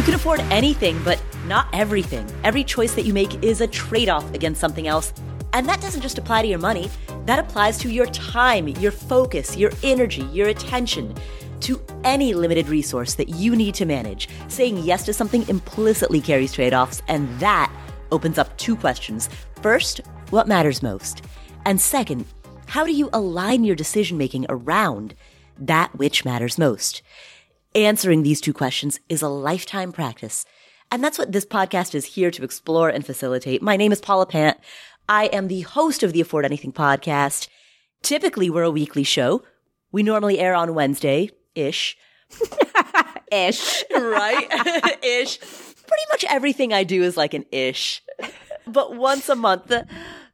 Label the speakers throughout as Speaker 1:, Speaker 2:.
Speaker 1: You can afford anything, but not everything. Every choice that you make is a trade off against something else. And that doesn't just apply to your money, that applies to your time, your focus, your energy, your attention, to any limited resource that you need to manage. Saying yes to something implicitly carries trade offs, and that opens up two questions. First, what matters most? And second, how do you align your decision making around that which matters most? Answering these two questions is a lifetime practice. And that's what this podcast is here to explore and facilitate. My name is Paula Pant. I am the host of the Afford Anything podcast. Typically, we're a weekly show. We normally air on Wednesday ish.
Speaker 2: ish.
Speaker 1: right? ish. Pretty much everything I do is like an ish. But once a month,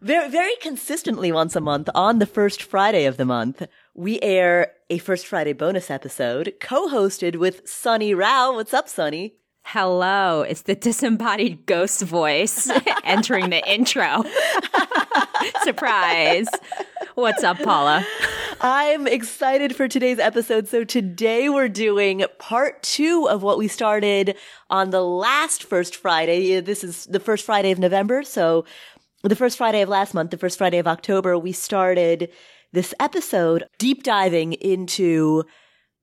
Speaker 1: very, very consistently once a month on the first Friday of the month, we air a First Friday bonus episode co-hosted with Sunny Rao. What's up, Sunny?
Speaker 2: Hello, it's the disembodied ghost voice entering the intro. Surprise. What's up, Paula?
Speaker 1: I'm excited for today's episode. So today we're doing part two of what we started on the last first Friday. This is the first Friday of November. So the first Friday of last month, the first Friday of October, we started this episode deep diving into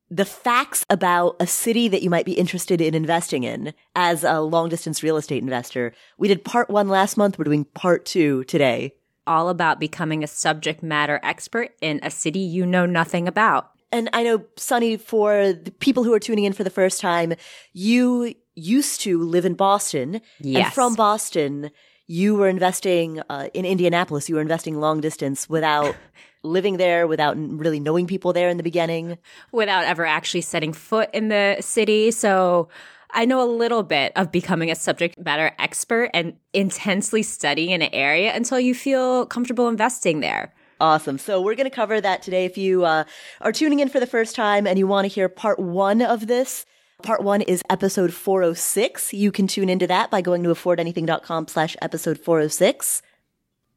Speaker 1: the facts about a city that you might be interested in investing in as a long distance real estate investor. We did part one last month. We're doing part two today.
Speaker 2: All about becoming a subject matter expert in a city you know nothing about.
Speaker 1: And I know, Sunny, for the people who are tuning in for the first time, you used to live in Boston.
Speaker 2: Yes.
Speaker 1: And from Boston, you were investing uh, in Indianapolis. You were investing long distance without living there without really knowing people there in the beginning.
Speaker 2: Without ever actually setting foot in the city. So I know a little bit of becoming a subject matter expert and intensely studying an area until you feel comfortable investing there.
Speaker 1: Awesome. So we're going to cover that today. If you uh, are tuning in for the first time and you want to hear part one of this, part one is episode 406. You can tune into that by going to affordanything.com slash episode 406.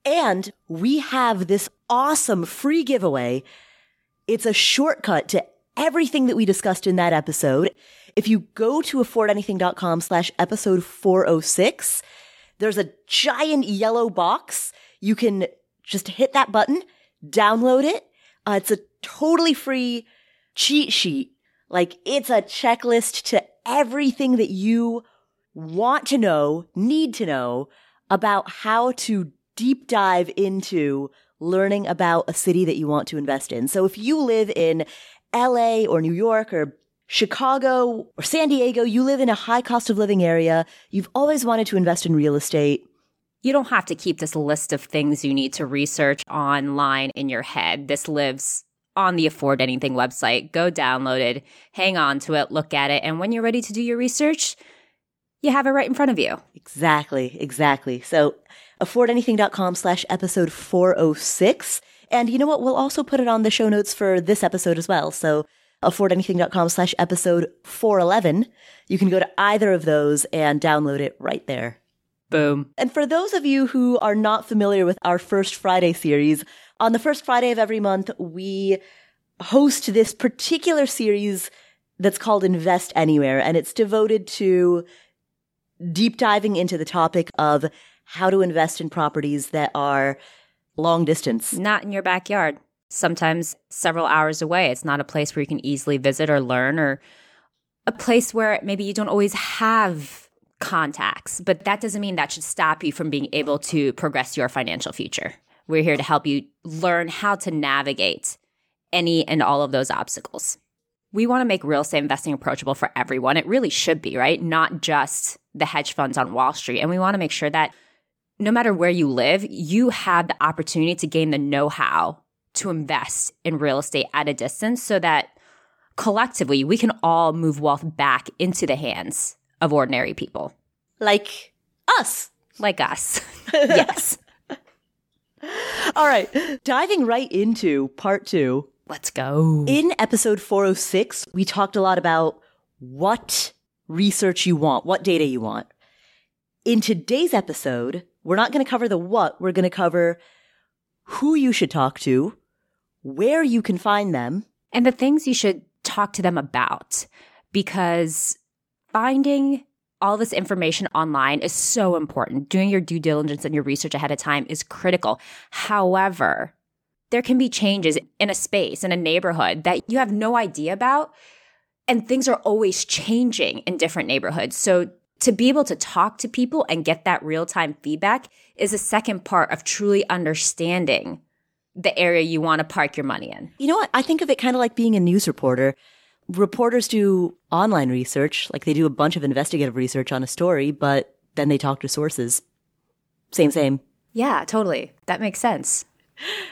Speaker 1: And we have this awesome free giveaway. It's a shortcut to everything that we discussed in that episode. If you go to affordanything.com slash episode 406, there's a giant yellow box. You can just hit that button, download it. Uh, it's a totally free cheat sheet. Like it's a checklist to everything that you want to know, need to know about how to deep dive into learning about a city that you want to invest in. So if you live in LA or New York or Chicago or San Diego, you live in a high cost of living area, you've always wanted to invest in real estate.
Speaker 2: You don't have to keep this list of things you need to research online in your head. This lives on the Afford Anything website. Go download it, hang on to it, look at it, and when you're ready to do your research, you have it right in front of you.
Speaker 1: Exactly, exactly. So affordanything.com slash episode 406. And you know what? We'll also put it on the show notes for this episode as well. So affordanything.com slash episode 411. You can go to either of those and download it right there.
Speaker 2: Boom.
Speaker 1: And for those of you who are not familiar with our First Friday series, on the first Friday of every month, we host this particular series that's called Invest Anywhere, and it's devoted to deep diving into the topic of how to invest in properties that are long distance.
Speaker 2: Not in your backyard. Sometimes several hours away. It's not a place where you can easily visit or learn, or a place where maybe you don't always have contacts. But that doesn't mean that should stop you from being able to progress your financial future. We're here to help you learn how to navigate any and all of those obstacles. We want to make real estate investing approachable for everyone. It really should be, right? Not just the hedge funds on Wall Street. And we want to make sure that no matter where you live, you have the opportunity to gain the know how to invest in real estate at a distance so that collectively we can all move wealth back into the hands of ordinary people.
Speaker 1: Like us.
Speaker 2: Like us. yes.
Speaker 1: All right. Diving right into part two.
Speaker 2: Let's go.
Speaker 1: In episode 406, we talked a lot about what research you want, what data you want. In today's episode, we're not going to cover the what, we're going to cover who you should talk to, where you can find them,
Speaker 2: and the things you should talk to them about. Because finding all this information online is so important. Doing your due diligence and your research ahead of time is critical. However, there can be changes in a space, in a neighborhood that you have no idea about. And things are always changing in different neighborhoods. So to be able to talk to people and get that real time feedback is a second part of truly understanding the area you want to park your money in.
Speaker 1: You know what? I think of it kind of like being a news reporter. Reporters do online research, like they do a bunch of investigative research on a story, but then they talk to sources. Same, same.
Speaker 2: Yeah, totally. That makes sense.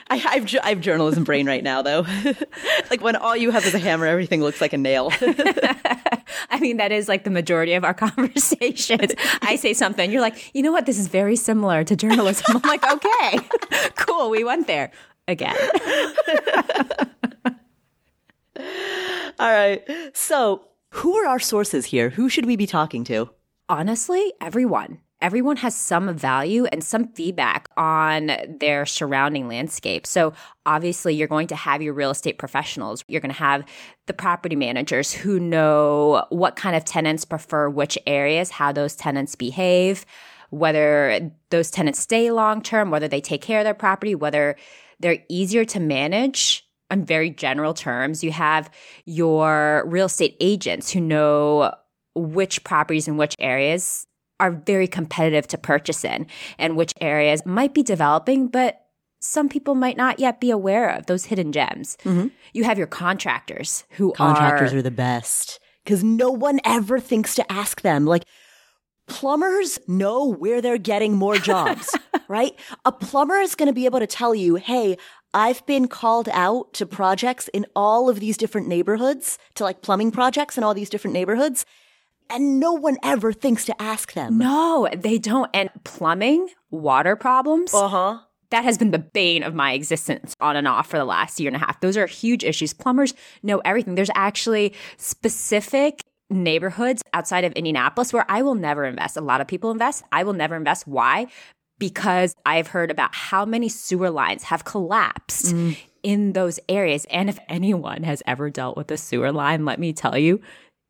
Speaker 1: I, have I have journalism brain right now, though. like when all you have is a hammer, everything looks like a nail.
Speaker 2: I mean, that is like the majority of our conversations. I say something, you're like, you know what? This is very similar to journalism. I'm like, okay, cool. We went there again.
Speaker 1: all right. So, who are our sources here? Who should we be talking to?
Speaker 2: Honestly, everyone everyone has some value and some feedback on their surrounding landscape. So, obviously, you're going to have your real estate professionals. You're going to have the property managers who know what kind of tenants prefer which areas, how those tenants behave, whether those tenants stay long term, whether they take care of their property, whether they're easier to manage on very general terms. You have your real estate agents who know which properties in which areas are very competitive to purchase in and which areas might be developing, but some people might not yet be aware of those hidden gems. Mm-hmm. You have your contractors who
Speaker 1: contractors
Speaker 2: are,
Speaker 1: are the best because no one ever thinks to ask them. Like plumbers know where they're getting more jobs, right? A plumber is going to be able to tell you, Hey, I've been called out to projects in all of these different neighborhoods to like plumbing projects in all these different neighborhoods and no one ever thinks to ask them.
Speaker 2: No, they don't. And plumbing, water problems.
Speaker 1: Uh huh.
Speaker 2: That has been the bane of my existence on and off for the last year and a half. Those are huge issues. Plumbers know everything. There's actually specific neighborhoods outside of Indianapolis where I will never invest. A lot of people invest. I will never invest. Why? Because I've heard about how many sewer lines have collapsed mm. in those areas. And if anyone has ever dealt with a sewer line, let me tell you,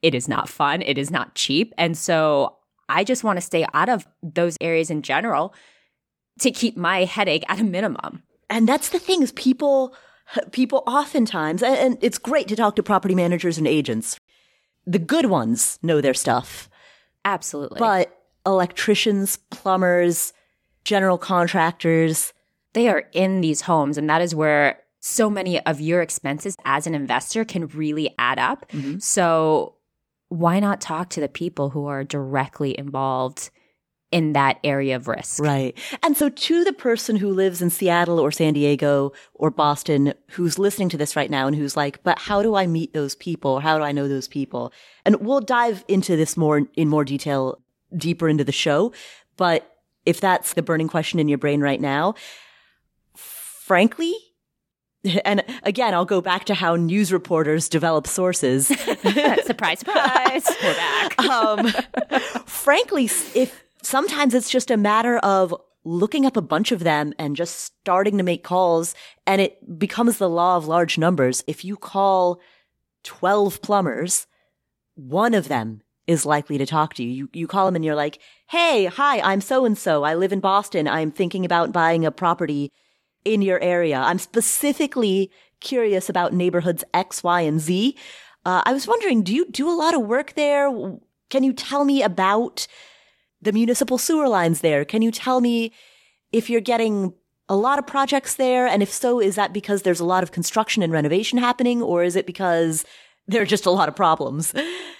Speaker 2: it is not fun. It is not cheap. And so I just want to stay out of those areas in general to keep my headache at a minimum.
Speaker 1: And that's the thing is people people oftentimes and it's great to talk to property managers and agents. The good ones know their stuff.
Speaker 2: Absolutely.
Speaker 1: But electricians, plumbers, general contractors,
Speaker 2: they are in these homes and that is where so many of your expenses as an investor can really add up. Mm-hmm. So why not talk to the people who are directly involved in that area of risk?
Speaker 1: Right. And so to the person who lives in Seattle or San Diego or Boston who's listening to this right now and who's like, but how do I meet those people? How do I know those people? And we'll dive into this more in more detail deeper into the show. But if that's the burning question in your brain right now, frankly, and again, I'll go back to how news reporters develop sources.
Speaker 2: surprise, surprise. We're back. Um,
Speaker 1: frankly, if sometimes it's just a matter of looking up a bunch of them and just starting to make calls and it becomes the law of large numbers. If you call 12 plumbers, one of them is likely to talk to you. You, you call them and you're like, Hey, hi, I'm so and so. I live in Boston. I'm thinking about buying a property in your area. I'm specifically curious about neighborhoods X, Y, and Z. Uh, I was wondering, do you do a lot of work there? Can you tell me about the municipal sewer lines there? Can you tell me if you're getting a lot of projects there? And if so, is that because there's a lot of construction and renovation happening, or is it because there are just a lot of problems.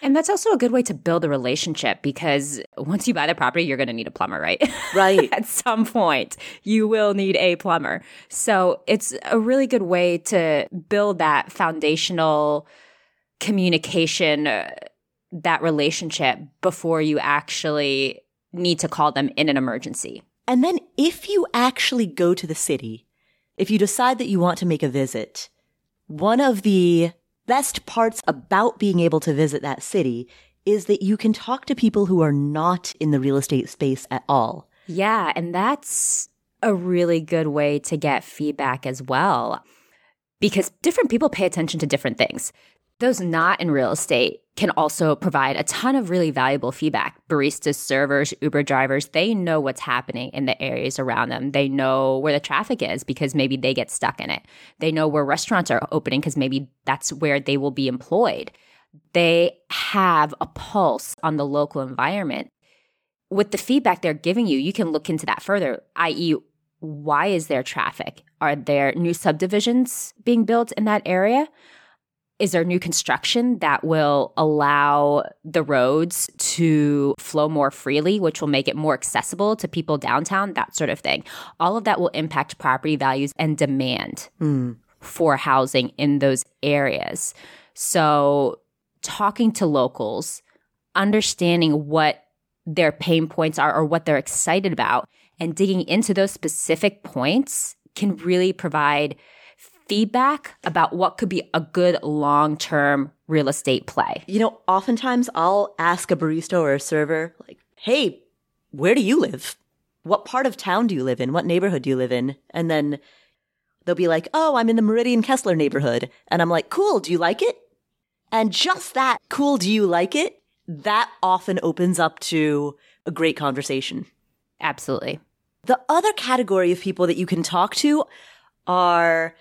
Speaker 2: And that's also a good way to build a relationship because once you buy the property, you're going to need a plumber, right?
Speaker 1: Right.
Speaker 2: At some point, you will need a plumber. So it's a really good way to build that foundational communication, uh, that relationship before you actually need to call them in an emergency.
Speaker 1: And then if you actually go to the city, if you decide that you want to make a visit, one of the best parts about being able to visit that city is that you can talk to people who are not in the real estate space at all.
Speaker 2: Yeah, and that's a really good way to get feedback as well. Because different people pay attention to different things. Those not in real estate can also provide a ton of really valuable feedback. Baristas, servers, Uber drivers, they know what's happening in the areas around them. They know where the traffic is because maybe they get stuck in it. They know where restaurants are opening because maybe that's where they will be employed. They have a pulse on the local environment. With the feedback they're giving you, you can look into that further, i.e., why is there traffic? Are there new subdivisions being built in that area? Is there new construction that will allow the roads to flow more freely, which will make it more accessible to people downtown, that sort of thing. All of that will impact property values and demand mm. for housing in those areas. So, talking to locals, understanding what their pain points are or what they're excited about, and digging into those specific points can really provide feedback about what could be a good long term real estate play.
Speaker 1: You know, oftentimes I'll ask a barista or a server, like, hey, where do you live? What part of town do you live in? What neighborhood do you live in? And then they'll be like, oh, I'm in the Meridian Kessler neighborhood. And I'm like, cool, do you like it? And just that, cool, do you like it? That often opens up to a great conversation.
Speaker 2: Absolutely.
Speaker 1: The other category of people that you can talk to are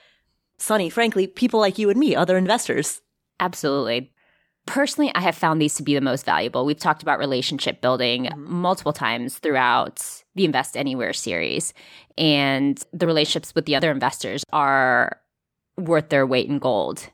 Speaker 1: Sunny, frankly, people like you and me, other investors.
Speaker 2: Absolutely. Personally, I have found these to be the most valuable. We've talked about relationship building mm-hmm. multiple times throughout the Invest Anywhere series, and the relationships with the other investors are worth their weight in gold.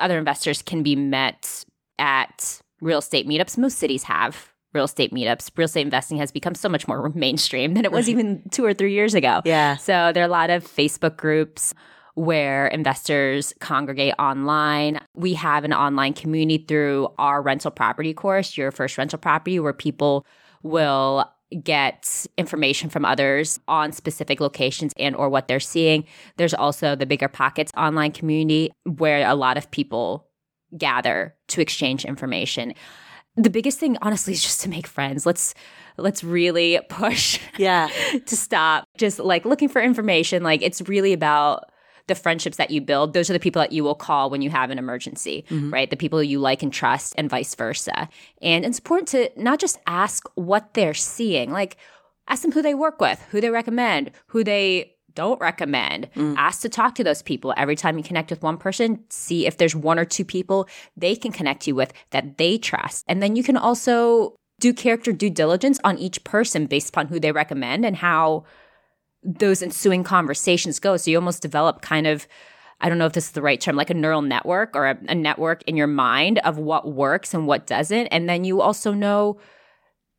Speaker 2: Other investors can be met at real estate meetups. Most cities have real estate meetups. Real estate investing has become so much more mainstream than it was even two or three years ago.
Speaker 1: Yeah.
Speaker 2: So there are a lot of Facebook groups where investors congregate online. We have an online community through our rental property course, Your First Rental Property, where people will get information from others on specific locations and or what they're seeing. There's also the Bigger Pockets online community where a lot of people gather to exchange information. The biggest thing honestly is just to make friends. Let's let's really push
Speaker 1: yeah
Speaker 2: to stop just like looking for information like it's really about the friendships that you build, those are the people that you will call when you have an emergency, mm-hmm. right? The people you like and trust, and vice versa. And it's important to not just ask what they're seeing, like ask them who they work with, who they recommend, who they don't recommend. Mm. Ask to talk to those people every time you connect with one person. See if there's one or two people they can connect you with that they trust. And then you can also do character due diligence on each person based upon who they recommend and how those ensuing conversations go. So you almost develop kind of, I don't know if this is the right term, like a neural network or a, a network in your mind of what works and what doesn't. And then you also know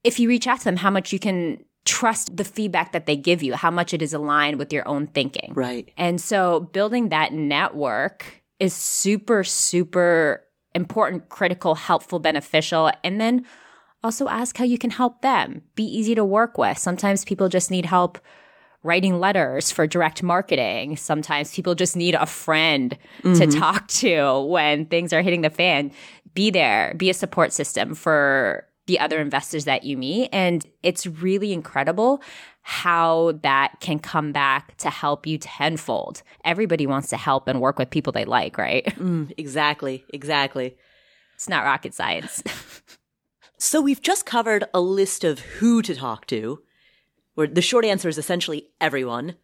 Speaker 2: if you reach out to them, how much you can trust the feedback that they give you, how much it is aligned with your own thinking.
Speaker 1: Right.
Speaker 2: And so building that network is super, super important, critical, helpful, beneficial. And then also ask how you can help them. Be easy to work with. Sometimes people just need help writing letters for direct marketing. Sometimes people just need a friend mm-hmm. to talk to when things are hitting the fan. Be there, be a support system for the other investors that you meet. And it's really incredible how that can come back to help you tenfold. Everybody wants to help and work with people they like, right?
Speaker 1: Mm, exactly, exactly.
Speaker 2: It's not rocket science.
Speaker 1: so we've just covered a list of who to talk to where the short answer is essentially everyone.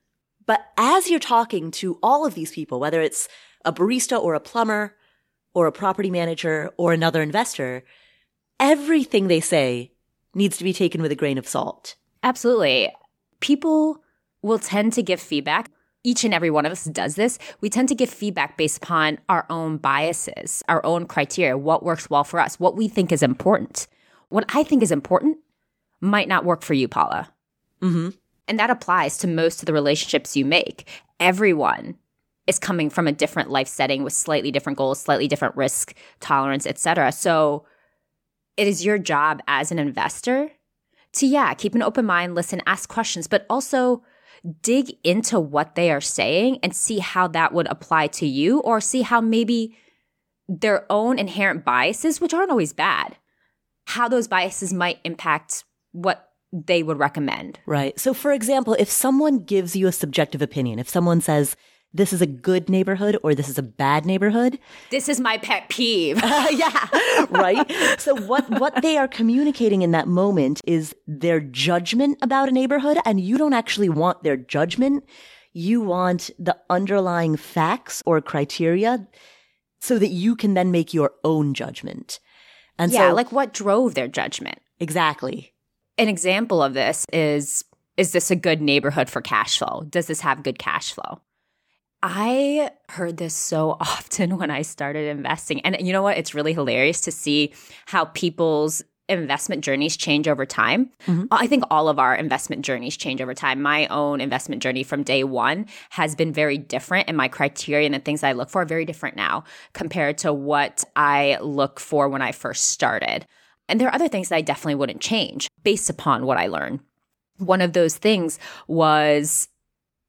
Speaker 1: But as you're talking to all of these people, whether it's a barista or a plumber or a property manager or another investor, everything they say needs to be taken with a grain of salt.
Speaker 2: Absolutely. People will tend to give feedback. Each and every one of us does this. We tend to give feedback based upon our own biases, our own criteria, what works well for us, what we think is important. What I think is important might not work for you, Paula.
Speaker 1: Mm-hmm.
Speaker 2: And that applies to most of the relationships you make. Everyone is coming from a different life setting with slightly different goals, slightly different risk tolerance, etc. So it is your job as an investor to yeah, keep an open mind, listen, ask questions, but also dig into what they are saying and see how that would apply to you or see how maybe their own inherent biases, which aren't always bad, how those biases might impact what they would recommend.
Speaker 1: Right. So, for example, if someone gives you a subjective opinion, if someone says, this is a good neighborhood or this is a bad neighborhood.
Speaker 2: This is my pet peeve.
Speaker 1: Uh, yeah, right. So what what they are communicating in that moment is their judgment about a neighborhood, and you don't actually want their judgment. You want the underlying facts or criteria so that you can then make your own judgment. And
Speaker 2: yeah,
Speaker 1: so,
Speaker 2: like what drove their judgment?
Speaker 1: exactly.
Speaker 2: An example of this is is this a good neighborhood for cash flow? Does this have good cash flow? I heard this so often when I started investing. And you know what? It's really hilarious to see how people's investment journeys change over time. Mm-hmm. I think all of our investment journeys change over time. My own investment journey from day one has been very different, and my criteria and the things I look for are very different now compared to what I look for when I first started. And there are other things that I definitely wouldn't change based upon what I learn. One of those things was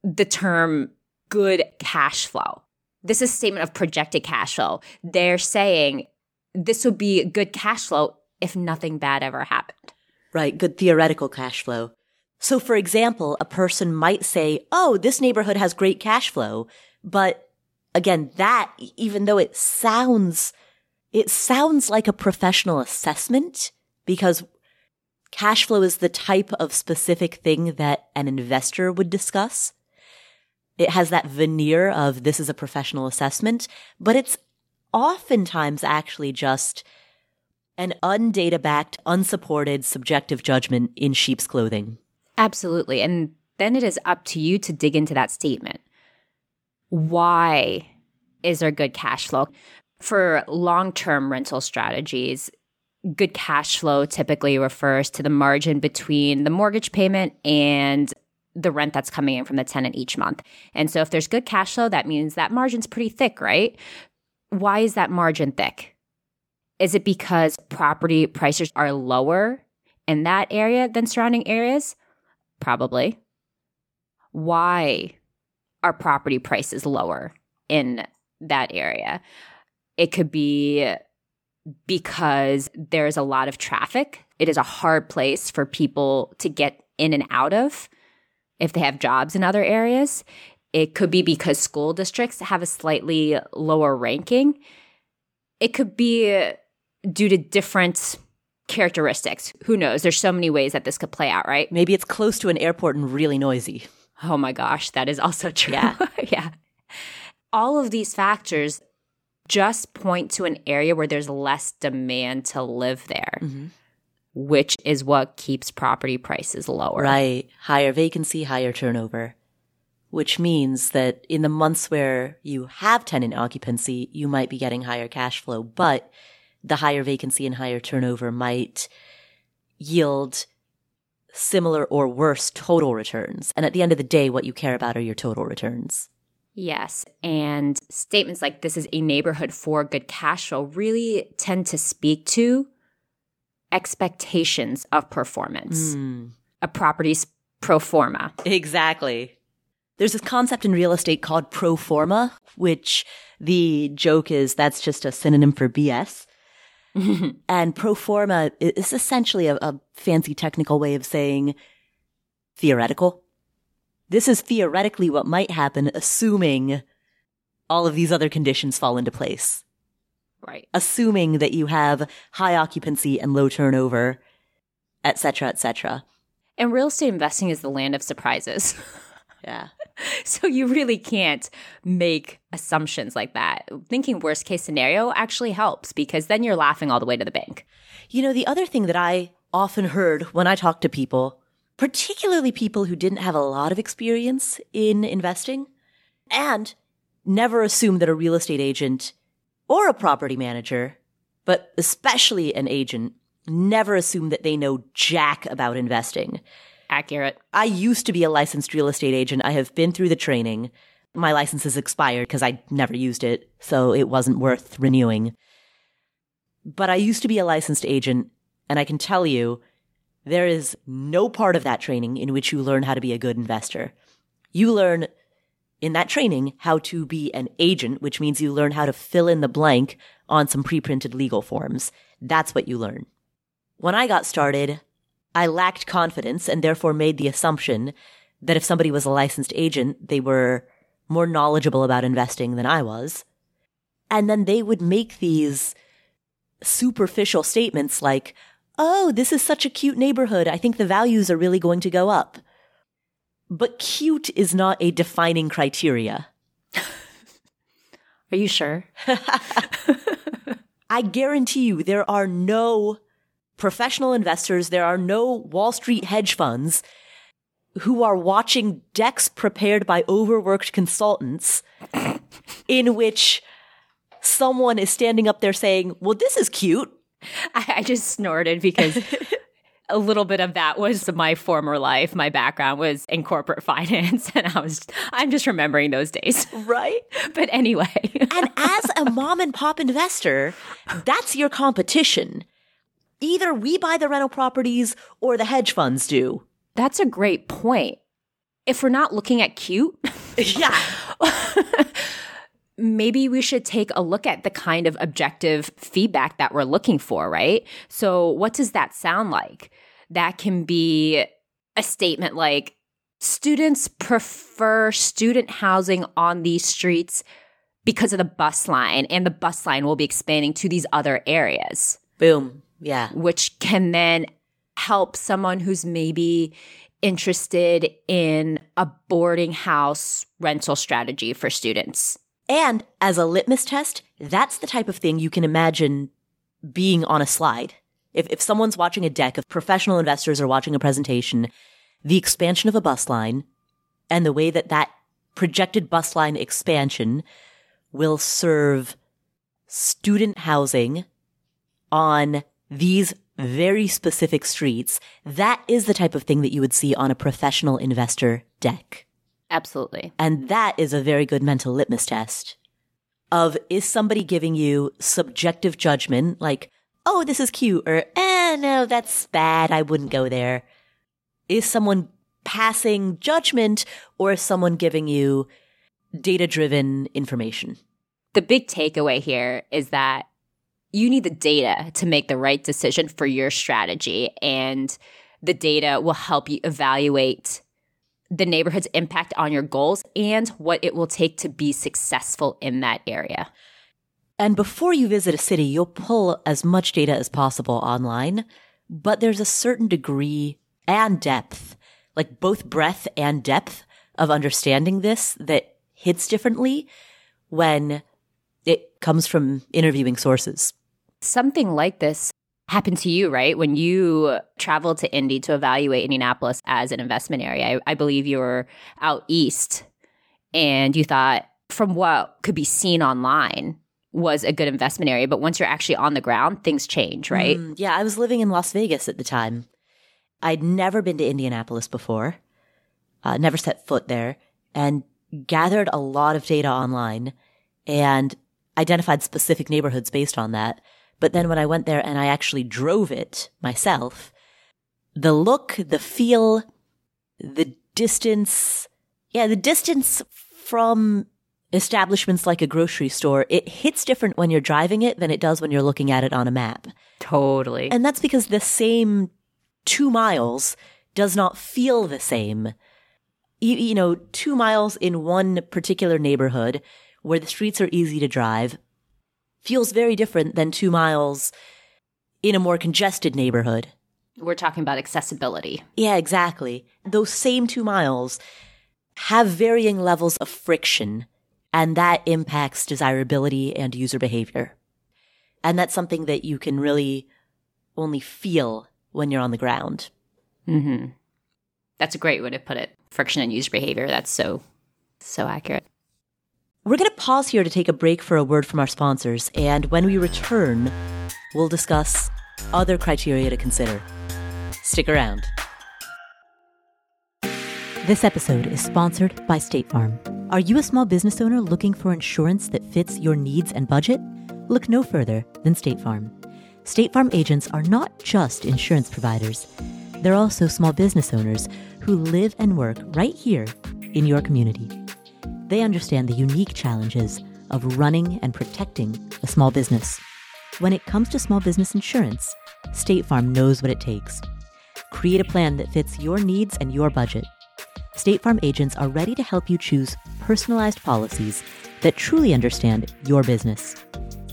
Speaker 2: the term good cash flow. This is a statement of projected cash flow. They're saying this would be good cash flow if nothing bad ever happened.
Speaker 1: Right. Good theoretical cash flow. So, for example, a person might say, Oh, this neighborhood has great cash flow. But again, that, even though it sounds, it sounds like a professional assessment because cash flow is the type of specific thing that an investor would discuss. It has that veneer of this is a professional assessment, but it's oftentimes actually just an undata backed, unsupported, subjective judgment in sheep's clothing.
Speaker 2: Absolutely. And then it is up to you to dig into that statement. Why is there good cash flow? For long term rental strategies, good cash flow typically refers to the margin between the mortgage payment and the rent that's coming in from the tenant each month. And so if there's good cash flow, that means that margin's pretty thick, right? Why is that margin thick? Is it because property prices are lower in that area than surrounding areas? Probably. Why are property prices lower in that area? It could be because there's a lot of traffic. It is a hard place for people to get in and out of if they have jobs in other areas. It could be because school districts have a slightly lower ranking. It could be due to different characteristics. Who knows? There's so many ways that this could play out, right?
Speaker 1: Maybe it's close to an airport and really noisy.
Speaker 2: Oh my gosh, that is also true.
Speaker 1: Yeah.
Speaker 2: yeah. All of these factors just point to an area where there's less demand to live there, which is what keeps property prices lower.
Speaker 1: Right. Higher vacancy, higher turnover. Which means that in the months where you have tenant occupancy, you might be getting higher cash flow, but the higher vacancy and higher turnover might yield similar or worse total returns. And at the end of the day, what you care about are your total returns.
Speaker 2: Yes. And statements like this is a neighborhood for good cash flow really tend to speak to expectations of performance. Hmm. A property's pro forma.
Speaker 1: Exactly. There's this concept in real estate called pro forma, which the joke is that's just a synonym for BS. and pro forma is essentially a, a fancy technical way of saying theoretical. This is theoretically what might happen, assuming all of these other conditions fall into place.
Speaker 2: Right.
Speaker 1: Assuming that you have high occupancy and low turnover, et cetera, et cetera.
Speaker 2: And real estate investing is the land of surprises.
Speaker 1: Yeah.
Speaker 2: so you really can't make assumptions like that. Thinking worst case scenario actually helps because then you're laughing all the way to the bank.
Speaker 1: You know, the other thing that I often heard when I talk to people, particularly people who didn't have a lot of experience in investing and never assume that a real estate agent or a property manager, but especially an agent, never assume that they know jack about investing.
Speaker 2: Accurate.
Speaker 1: I used to be a licensed real estate agent. I have been through the training. My license has expired because I never used it, so it wasn't worth renewing. But I used to be a licensed agent, and I can tell you, there is no part of that training in which you learn how to be a good investor. You learn in that training how to be an agent, which means you learn how to fill in the blank on some pre-printed legal forms. That's what you learn. When I got started, I lacked confidence and therefore made the assumption that if somebody was a licensed agent, they were more knowledgeable about investing than I was. And then they would make these superficial statements like, Oh, this is such a cute neighborhood. I think the values are really going to go up. But cute is not a defining criteria.
Speaker 2: Are you sure?
Speaker 1: I guarantee you there are no professional investors, there are no Wall Street hedge funds who are watching decks prepared by overworked consultants in which someone is standing up there saying, Well, this is cute.
Speaker 2: I, I just snorted because a little bit of that was my former life. My background was in corporate finance, and I was I'm just remembering those days.
Speaker 1: Right?
Speaker 2: But anyway.
Speaker 1: and as a mom and pop investor, that's your competition. Either we buy the rental properties or the hedge funds do.
Speaker 2: That's a great point. If we're not looking at cute,
Speaker 1: yeah.
Speaker 2: Maybe we should take a look at the kind of objective feedback that we're looking for, right? So, what does that sound like? That can be a statement like students prefer student housing on these streets because of the bus line, and the bus line will be expanding to these other areas.
Speaker 1: Boom. Yeah.
Speaker 2: Which can then help someone who's maybe interested in a boarding house rental strategy for students.
Speaker 1: And as a litmus test, that's the type of thing you can imagine being on a slide. If, if someone's watching a deck, if professional investors are watching a presentation, the expansion of a bus line and the way that that projected bus line expansion will serve student housing on these very specific streets, that is the type of thing that you would see on a professional investor deck.
Speaker 2: Absolutely.
Speaker 1: And that is a very good mental litmus test of is somebody giving you subjective judgment like, oh, this is cute or, eh, no, that's bad. I wouldn't go there. Is someone passing judgment or is someone giving you data driven information?
Speaker 2: The big takeaway here is that you need the data to make the right decision for your strategy and the data will help you evaluate the neighborhood's impact on your goals and what it will take to be successful in that area.
Speaker 1: And before you visit a city, you'll pull as much data as possible online, but there's a certain degree and depth, like both breadth and depth of understanding this that hits differently when it comes from interviewing sources.
Speaker 2: Something like this happened to you, right? When you traveled to Indy to evaluate Indianapolis as an investment area, I, I believe you were out east and you thought from what could be seen online was a good investment area. But once you're actually on the ground, things change, right? Mm,
Speaker 1: yeah, I was living in Las Vegas at the time. I'd never been to Indianapolis before, uh, never set foot there, and gathered a lot of data online and identified specific neighborhoods based on that. But then when I went there and I actually drove it myself, the look, the feel, the distance, yeah, the distance from establishments like a grocery store, it hits different when you're driving it than it does when you're looking at it on a map.
Speaker 2: Totally.
Speaker 1: And that's because the same two miles does not feel the same. You, you know, two miles in one particular neighborhood where the streets are easy to drive feels very different than two miles in a more congested neighborhood.
Speaker 2: We're talking about accessibility.
Speaker 1: Yeah, exactly. Those same two miles have varying levels of friction, and that impacts desirability and user behavior. And that's something that you can really only feel when you're on the ground.
Speaker 2: Mm-hmm. That's a great way to put it. Friction and user behavior. That's so, so accurate.
Speaker 1: We're going to pause here to take a break for a word from our sponsors, and when we return, we'll discuss other criteria to consider. Stick around. This episode is sponsored by State Farm. Are you a small business owner looking for insurance that fits your needs and budget? Look no further than State Farm. State Farm agents are not just insurance providers, they're also small business owners who live and work right here in your community. They understand the unique challenges of running and protecting a small business. When it comes to small business insurance, State Farm knows what it takes. Create a plan that fits your needs and your budget. State Farm agents are ready to help you choose
Speaker 3: personalized policies that truly understand your business.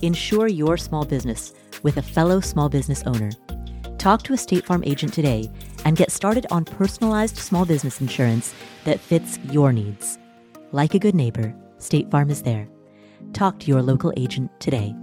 Speaker 3: Insure your small business with a fellow small business owner. Talk to a State Farm agent today and get started on personalized small business insurance that fits your needs. Like a good neighbor, State Farm is there. Talk to your local agent today.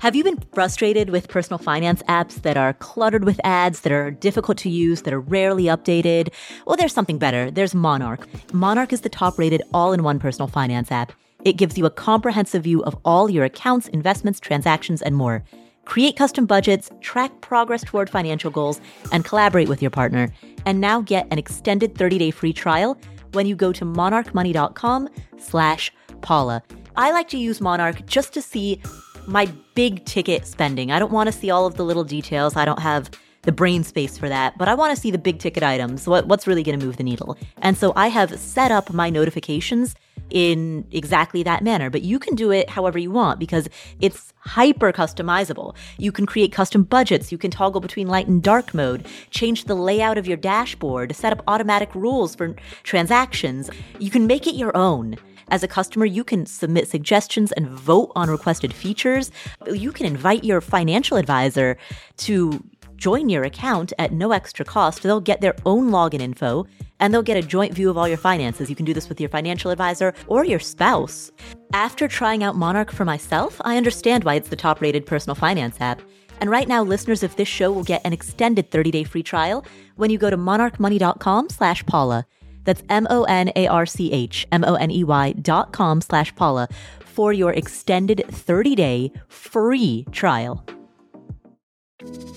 Speaker 1: Have you been frustrated with personal finance apps that are cluttered with ads, that are difficult to use, that are rarely updated? Well, there's something better. There's Monarch. Monarch is the top rated all in one personal finance app. It gives you a comprehensive view of all your accounts, investments, transactions, and more. Create custom budgets, track progress toward financial goals, and collaborate with your partner. And now get an extended 30-day free trial when you go to monarchmoney.com slash Paula. I like to use Monarch just to see my big ticket spending. I don't want to see all of the little details. I don't have the brain space for that, but I want to see the big ticket items. What, what's really going to move the needle? And so I have set up my notifications in exactly that manner, but you can do it however you want because it's hyper customizable. You can create custom budgets. You can toggle between light and dark mode, change the layout of your dashboard, set up automatic rules for transactions. You can make it your own. As a customer, you can submit suggestions and vote on requested features. You can invite your financial advisor to join your account at no extra cost. They'll get their own login info and they'll get a joint view of all your finances. You can do this with your financial advisor or your spouse. After trying out Monarch for myself, I understand why it's the top rated personal finance app. And right now, listeners of this show will get an extended 30-day free trial when you go to monarchmoney.com slash Paula. That's M-O-N-A-R-C-H, M-O-N-E-Y dot com slash Paula for your extended 30-day free trial.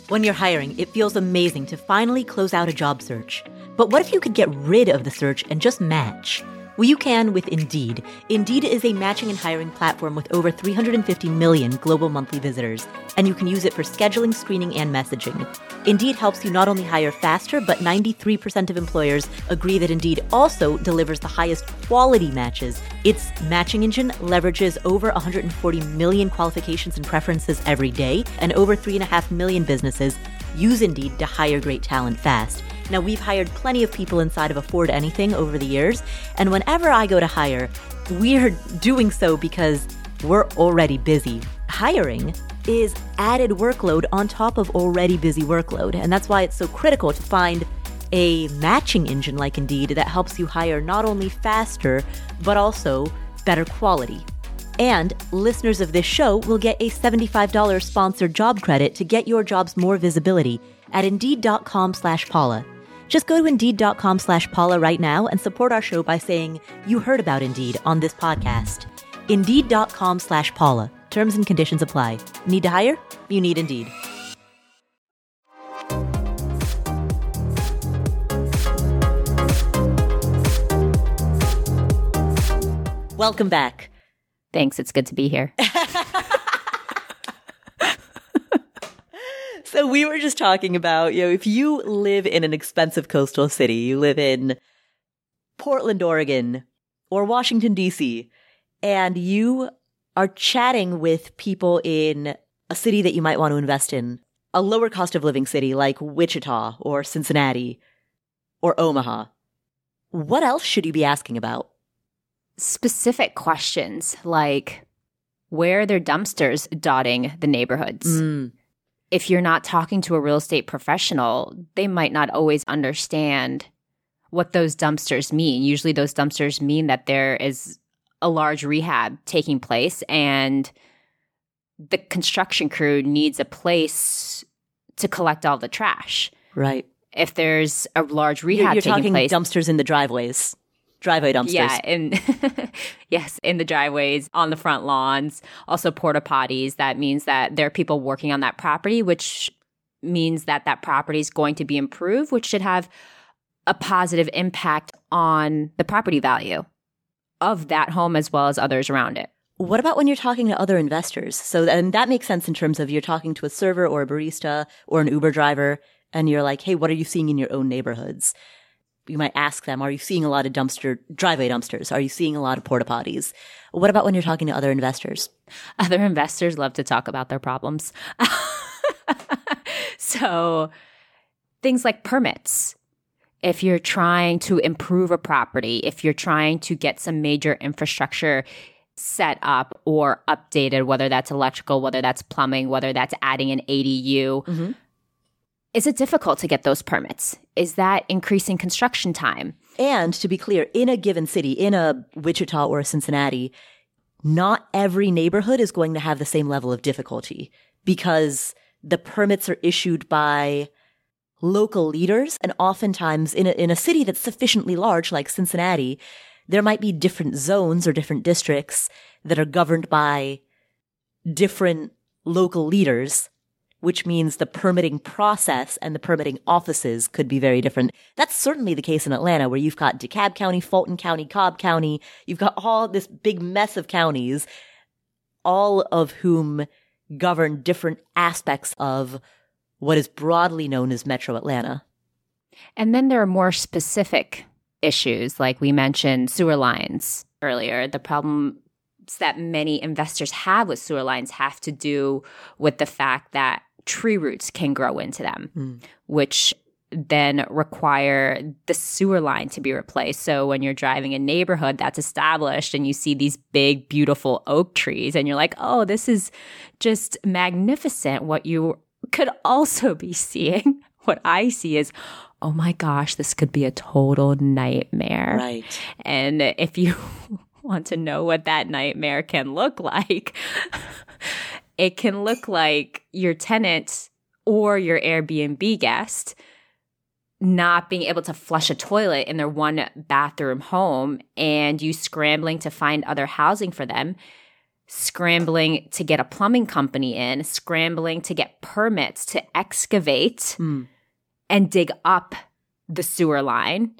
Speaker 1: When you're hiring, it feels amazing to finally close out a job search. But what if you could get rid of the search and just match? Well, you can with Indeed. Indeed is a matching and hiring platform with over 350 million global monthly visitors, and you can use it for scheduling, screening, and messaging. Indeed helps you not only hire faster, but 93% of employers agree that Indeed also delivers the highest quality matches. Its matching engine leverages over 140 million qualifications and preferences every day, and over 3.5 million businesses use Indeed to hire great talent fast. Now, we've hired plenty of people inside of Afford Anything over the years, and whenever I go to hire, we're doing so because we're already busy. Hiring is added workload on top of already busy workload, and that's why it's so critical to find a matching engine like Indeed that helps you hire not only faster, but also better quality. And listeners of this show will get a $75 sponsored job credit to get your jobs more visibility at Indeed.com slash Paula. Just go to Indeed.com slash Paula right now and support our show by saying you heard about Indeed on this podcast. Indeed.com slash Paula. Terms and conditions apply. Need to hire? You need Indeed. Welcome back.
Speaker 2: Thanks. It's good to be here.
Speaker 1: So we were just talking about, you know, if you live in an expensive coastal city, you live in Portland, Oregon, or Washington, D.C., and you are chatting with people in a city that you might want to invest in, a lower cost of living city like Wichita or Cincinnati or Omaha, what else should you be asking about?
Speaker 2: Specific questions like where are their dumpsters dotting the neighborhoods?
Speaker 1: Mm,
Speaker 2: if you're not talking to a real estate professional, they might not always understand what those dumpsters mean. Usually, those dumpsters mean that there is a large rehab taking place and the construction crew needs a place to collect all the trash.
Speaker 1: right.
Speaker 2: If there's a large
Speaker 1: You're,
Speaker 2: rehab
Speaker 1: you're
Speaker 2: taking
Speaker 1: talking
Speaker 2: place,
Speaker 1: dumpsters in the driveways, driveway dumpsters.
Speaker 2: Yeah, in yes, in the driveways, on the front lawns, also porta potties. That means that there are people working on that property, which means that that property is going to be improved, which should have a positive impact on the property value of that home as well as others around it.
Speaker 1: What about when you're talking to other investors? So, and that makes sense in terms of you're talking to a server or a barista or an Uber driver, and you're like, hey, what are you seeing in your own neighborhoods? You might ask them, are you seeing a lot of dumpster, driveway dumpsters? Are you seeing a lot of porta potties? What about when you're talking to other investors?
Speaker 2: Other investors love to talk about their problems. so things like permits. if you're trying to improve a property, if you're trying to get some major infrastructure set up or updated, whether that's electrical, whether that's plumbing, whether that's adding an ADU,
Speaker 1: Mm-hmm.
Speaker 2: Is it difficult to get those permits? Is that increasing construction time?
Speaker 1: And to be clear, in a given city, in a Wichita or a Cincinnati, not every neighborhood is going to have the same level of difficulty because the permits are issued by local leaders. And oftentimes in a, in a city that's sufficiently large, like Cincinnati, there might be different zones or different districts that are governed by different local leaders, which means the permitting process and the permitting offices could be very different. That's certainly the case in Atlanta, where you've got DeKalb County, Fulton County, Cobb County. You've got all this big mess of counties, all of whom govern different aspects of what is broadly known as Metro Atlanta.
Speaker 2: And then there are more specific issues, like we mentioned sewer lines earlier. The problems that many investors have with sewer lines have to do with the fact that tree roots can grow into them,
Speaker 1: Mm.
Speaker 2: which then require the sewer line to be replaced. So when you're driving a neighborhood that's established and you see these big, beautiful oak trees, and you're like, oh, this is just magnificent. What you could also be seeing, what I see is, oh my gosh, this could be a total nightmare.
Speaker 1: Right.
Speaker 2: And if you want to know what that nightmare can look like, it can look like your tenant or your Airbnb guest not being able to flush a toilet in their one bathroom home and you scrambling to find other housing for them, scrambling to get a plumbing company in, scrambling to get permits to excavate
Speaker 1: Mm.
Speaker 2: and dig up the sewer line,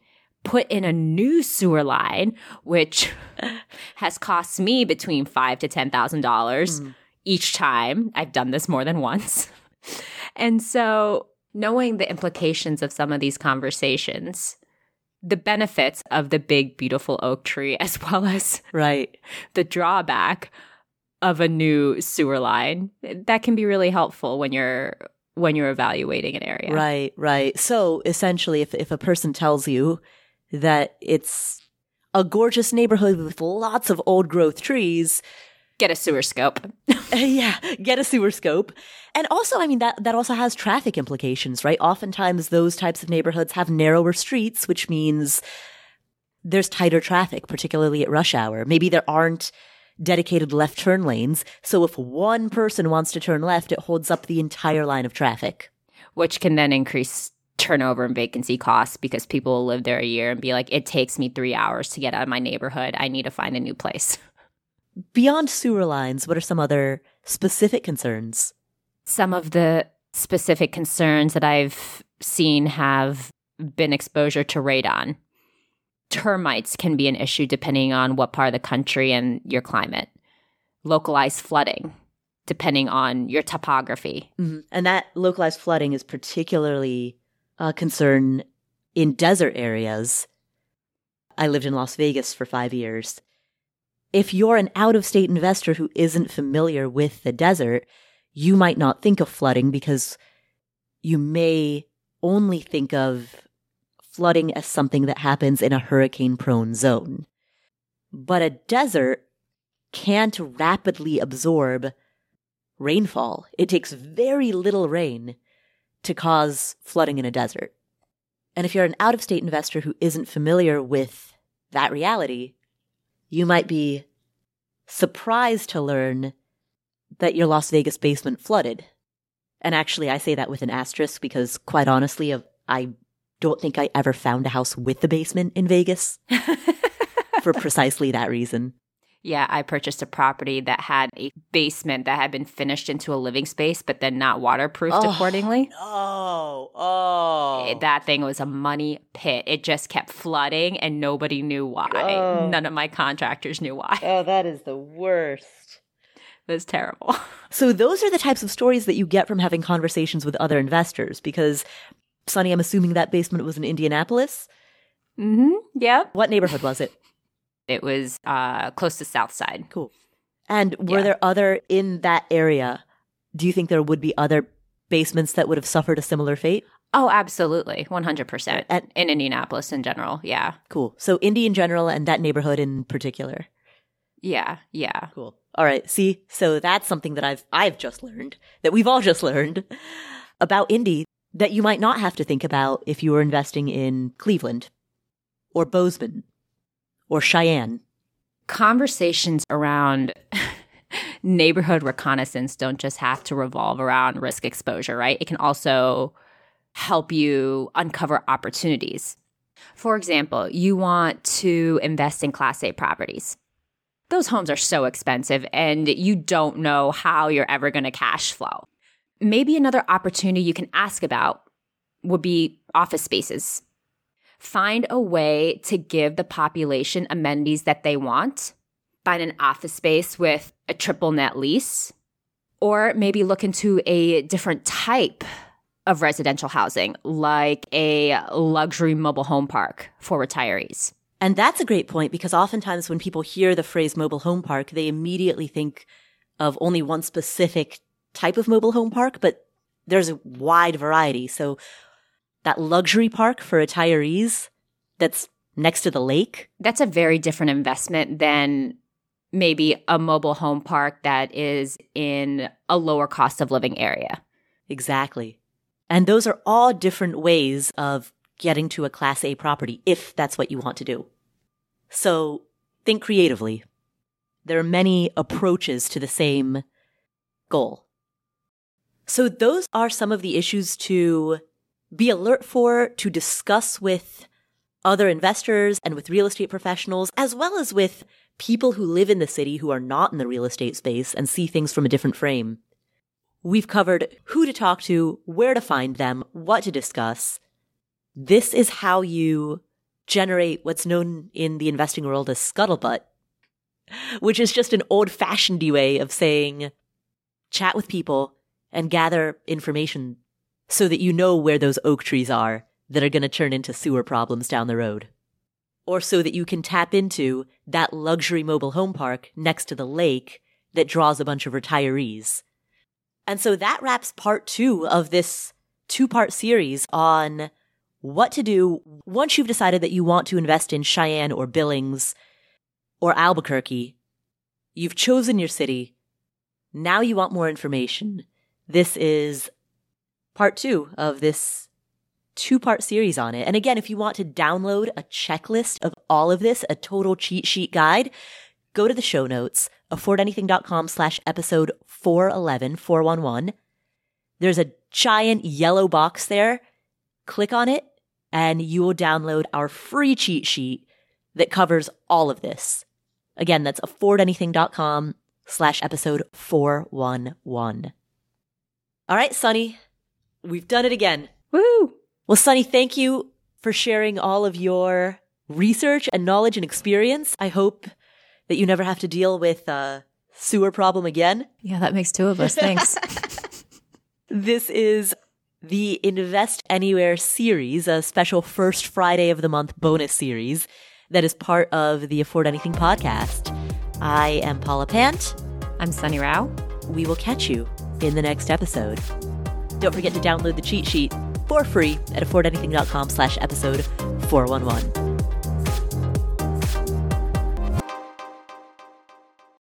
Speaker 2: put in a new sewer line, which has cost me between five to ten thousand dollars each time. I've done this more than once. And so knowing the implications of some of these conversations, the benefits of the big, beautiful oak tree, as well as
Speaker 1: Right.
Speaker 2: the drawback of a new sewer line, that can be really helpful when you're when you're evaluating an area.
Speaker 1: Right, right. So essentially, if, if a person tells you that it's a gorgeous neighborhood with lots of old growth trees,
Speaker 2: Get a sewer scope.
Speaker 1: Uh, yeah, get a sewer scope. And also, I mean, that, that also has traffic implications, right? Oftentimes those types of neighborhoods have narrower streets, which means there's tighter traffic, particularly at rush hour. Maybe there aren't dedicated left turn lanes. So if one person wants to turn left, it holds up the entire line of traffic.
Speaker 2: which can then increase turnover and vacancy costs because people will live there a year and be like, it takes me three hours to get out of my neighborhood. I need to find a new place.
Speaker 1: Beyond sewer lines, what are some other specific concerns?
Speaker 2: Some of the specific concerns that I've seen have been exposure to radon. Termites can be an issue depending on what part of the country and your climate. Localized flooding, depending on your topography.
Speaker 1: Mhm. And that localized flooding is particularly a concern in desert areas. I lived in Las Vegas for five years. If you're an out of state investor who isn't familiar with the desert, you might not think of flooding because you may only think of flooding as something that happens in a hurricane prone zone. But a desert can't rapidly absorb rainfall. It takes very little rain to cause flooding in a desert. And if you're an out of state investor who isn't familiar with that reality, you might be surprised to learn that your Las Vegas basement flooded. And actually, I say that with an asterisk because, quite honestly, of- I don't think I ever found a house with a basement in Vegas for precisely that reason.
Speaker 2: Yeah, I purchased a property that had a basement that had been finished into a living space, but then not waterproofed
Speaker 1: Oh,
Speaker 2: accordingly.
Speaker 1: Oh, oh.
Speaker 2: It- That thing was a money pit. It just kept flooding and nobody knew why.
Speaker 1: Oh.
Speaker 2: None of my contractors knew why.
Speaker 1: oh, that is the worst.
Speaker 2: It was terrible.
Speaker 1: So those are the types of stories that you get from having conversations with other investors because Sonny, I'm assuming that basement was in Indianapolis.
Speaker 2: mm-hmm. Yeah.
Speaker 1: What neighborhood was it?
Speaker 2: It was uh, close to South Side.
Speaker 1: Cool. And were
Speaker 2: Yeah.
Speaker 1: there other in that area? Do you think there would be other basements that would have suffered a similar fate?
Speaker 2: Oh, absolutely. 100%.
Speaker 1: And-
Speaker 2: in Indianapolis in general. Yeah.
Speaker 1: Cool. So Indy in general and that neighborhood in particular.
Speaker 2: Yeah. Yeah.
Speaker 1: Cool. All right. See, so that's something that I've I've just learned that we've all just learned about Indy that you might not have to think about if you were investing in Cleveland or Bozeman or Cheyenne.
Speaker 2: Conversations around neighborhood reconnaissance don't just have to revolve around risk exposure, right? It can also help you uncover opportunities. For example, you want to invest in Class A properties. Those homes are so expensive and you don't know how you're ever going to cash flow. Maybe another opportunity you can ask about would be office spaces. Find a way to give the population amenities that they want. Find an office space with a triple net lease, or maybe look into a different type of residential housing, like a luxury mobile home park for retirees.
Speaker 1: And that's a great point because oftentimes when people hear the phrase mobile home park, they immediately think of only one specific type of mobile home park, but there's a wide variety. So that luxury park for retirees that's next to the lake.
Speaker 2: That's a very different investment than maybe a mobile home park that is in a lower cost of living area.
Speaker 1: Exactly. And those are all different ways of getting to a class A property if that's what you want to do. So think creatively. There are many approaches to the same goal. So those are some of the issues to be alert for, to discuss with other investors and with real estate professionals, as well as with people who live in the city who are not in the real estate space and see things from a different frame. We've covered who to talk to, where to find them, what to discuss. This is how you generate what's known in the investing world as scuttlebutt, which is just an old fashioned way of saying chat with people and gather information so that you know where those oak trees are that are going to turn into sewer problems down the road. Or so that you can tap into that luxury mobile home park next to the lake that draws a bunch of retirees. And so that wraps part two of this two part series on what to do once you've decided that you want to invest in Cheyenne or Billings or Albuquerque. You've chosen your city. Now you want more information. This is part two of this two part series on it. And again, if you want to download a checklist of all of this, a total cheat sheet guide, go to the show notes, affordanything.com slash episode 411, 411. There's a giant yellow box there. Click on it and you will download our free cheat sheet that covers all of this. Again, that's affordanything.com slash episode 411. All right, Sunny, we've done it again.
Speaker 2: Woo!
Speaker 1: Well, Sunny, thank you for sharing all of your research and knowledge and experience. I hope that you never have to deal with a sewer problem again.
Speaker 2: Yeah, that makes two of us. Thanks.
Speaker 1: This is the Invest Anywhere series, a special first Friday of the month bonus series that is part of the Afford Anything podcast. I am Paula Pant.
Speaker 2: I'm Sunny Rao.
Speaker 1: We will catch you in the next episode. Don't forget to download the cheat sheet for free at affordanything.com slash episode 411.